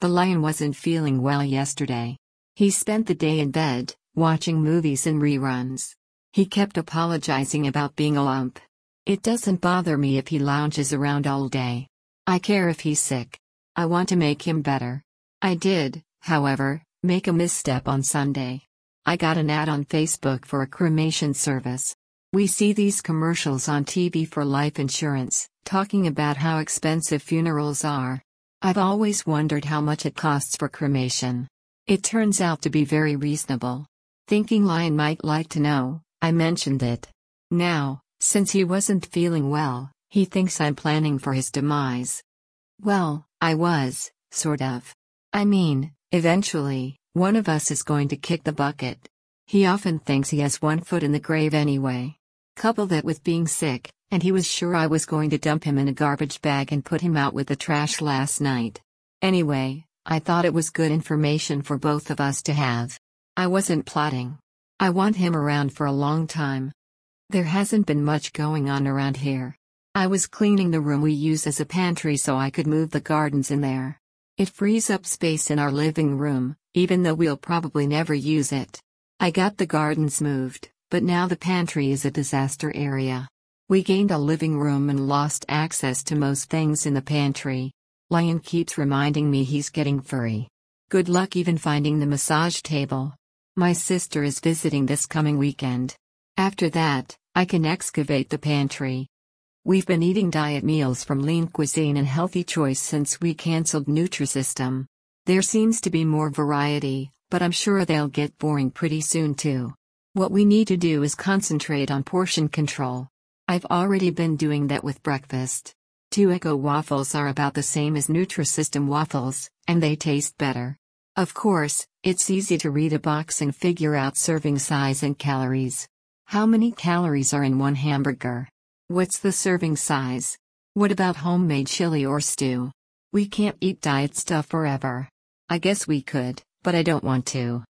The lion wasn't feeling well yesterday. He spent the day in bed, watching movies and reruns. He kept apologizing about being a lump. It doesn't bother me if he lounges around all day. I care if he's sick. I want to make him better. I did, however, make a misstep on Sunday. I got an ad on Facebook for a cremation service. We see these commercials on TV for life insurance, talking about how expensive funerals are. I've always wondered how much it costs for cremation. It turns out to be very reasonable. Thinking Lion might like to know, I mentioned it. Now, since he wasn't feeling well, he thinks I'm planning for his demise. Well, I was, sort of. I mean, eventually, one of us is going to kick the bucket. He often thinks he has one foot in the grave anyway. Couple that with being sick, and he was sure I was going to dump him in a garbage bag and put him out with the trash last night. Anyway, I thought it was good information for both of us to have. I wasn't plotting. I want him around for a long time. There hasn't been much going on around here. I was cleaning the room we use as a pantry so I could move the gardens in there. It frees up space in our living room, even though we'll probably never use it. I got the gardens moved, but now the pantry is a disaster area. We gained a living room and lost access to most things in the pantry. Lion keeps reminding me he's getting furry. Good luck even finding the massage table. My sister is visiting this coming weekend. After that, I can excavate the pantry. We've been eating diet meals from Lean Cuisine and Healthy Choice since we cancelled Nutrisystem. There seems to be more variety, but I'm sure they'll get boring pretty soon too. What we need to do is concentrate on portion control. I've already been doing that with breakfast. Two Eggo waffles are about the same as Nutrisystem waffles, and they taste better. Of course, it's easy to read a box and figure out serving size and calories. How many calories are in one hamburger? What's the serving size? What about homemade chili or stew? We can't eat diet stuff forever. I guess we could, but I don't want to.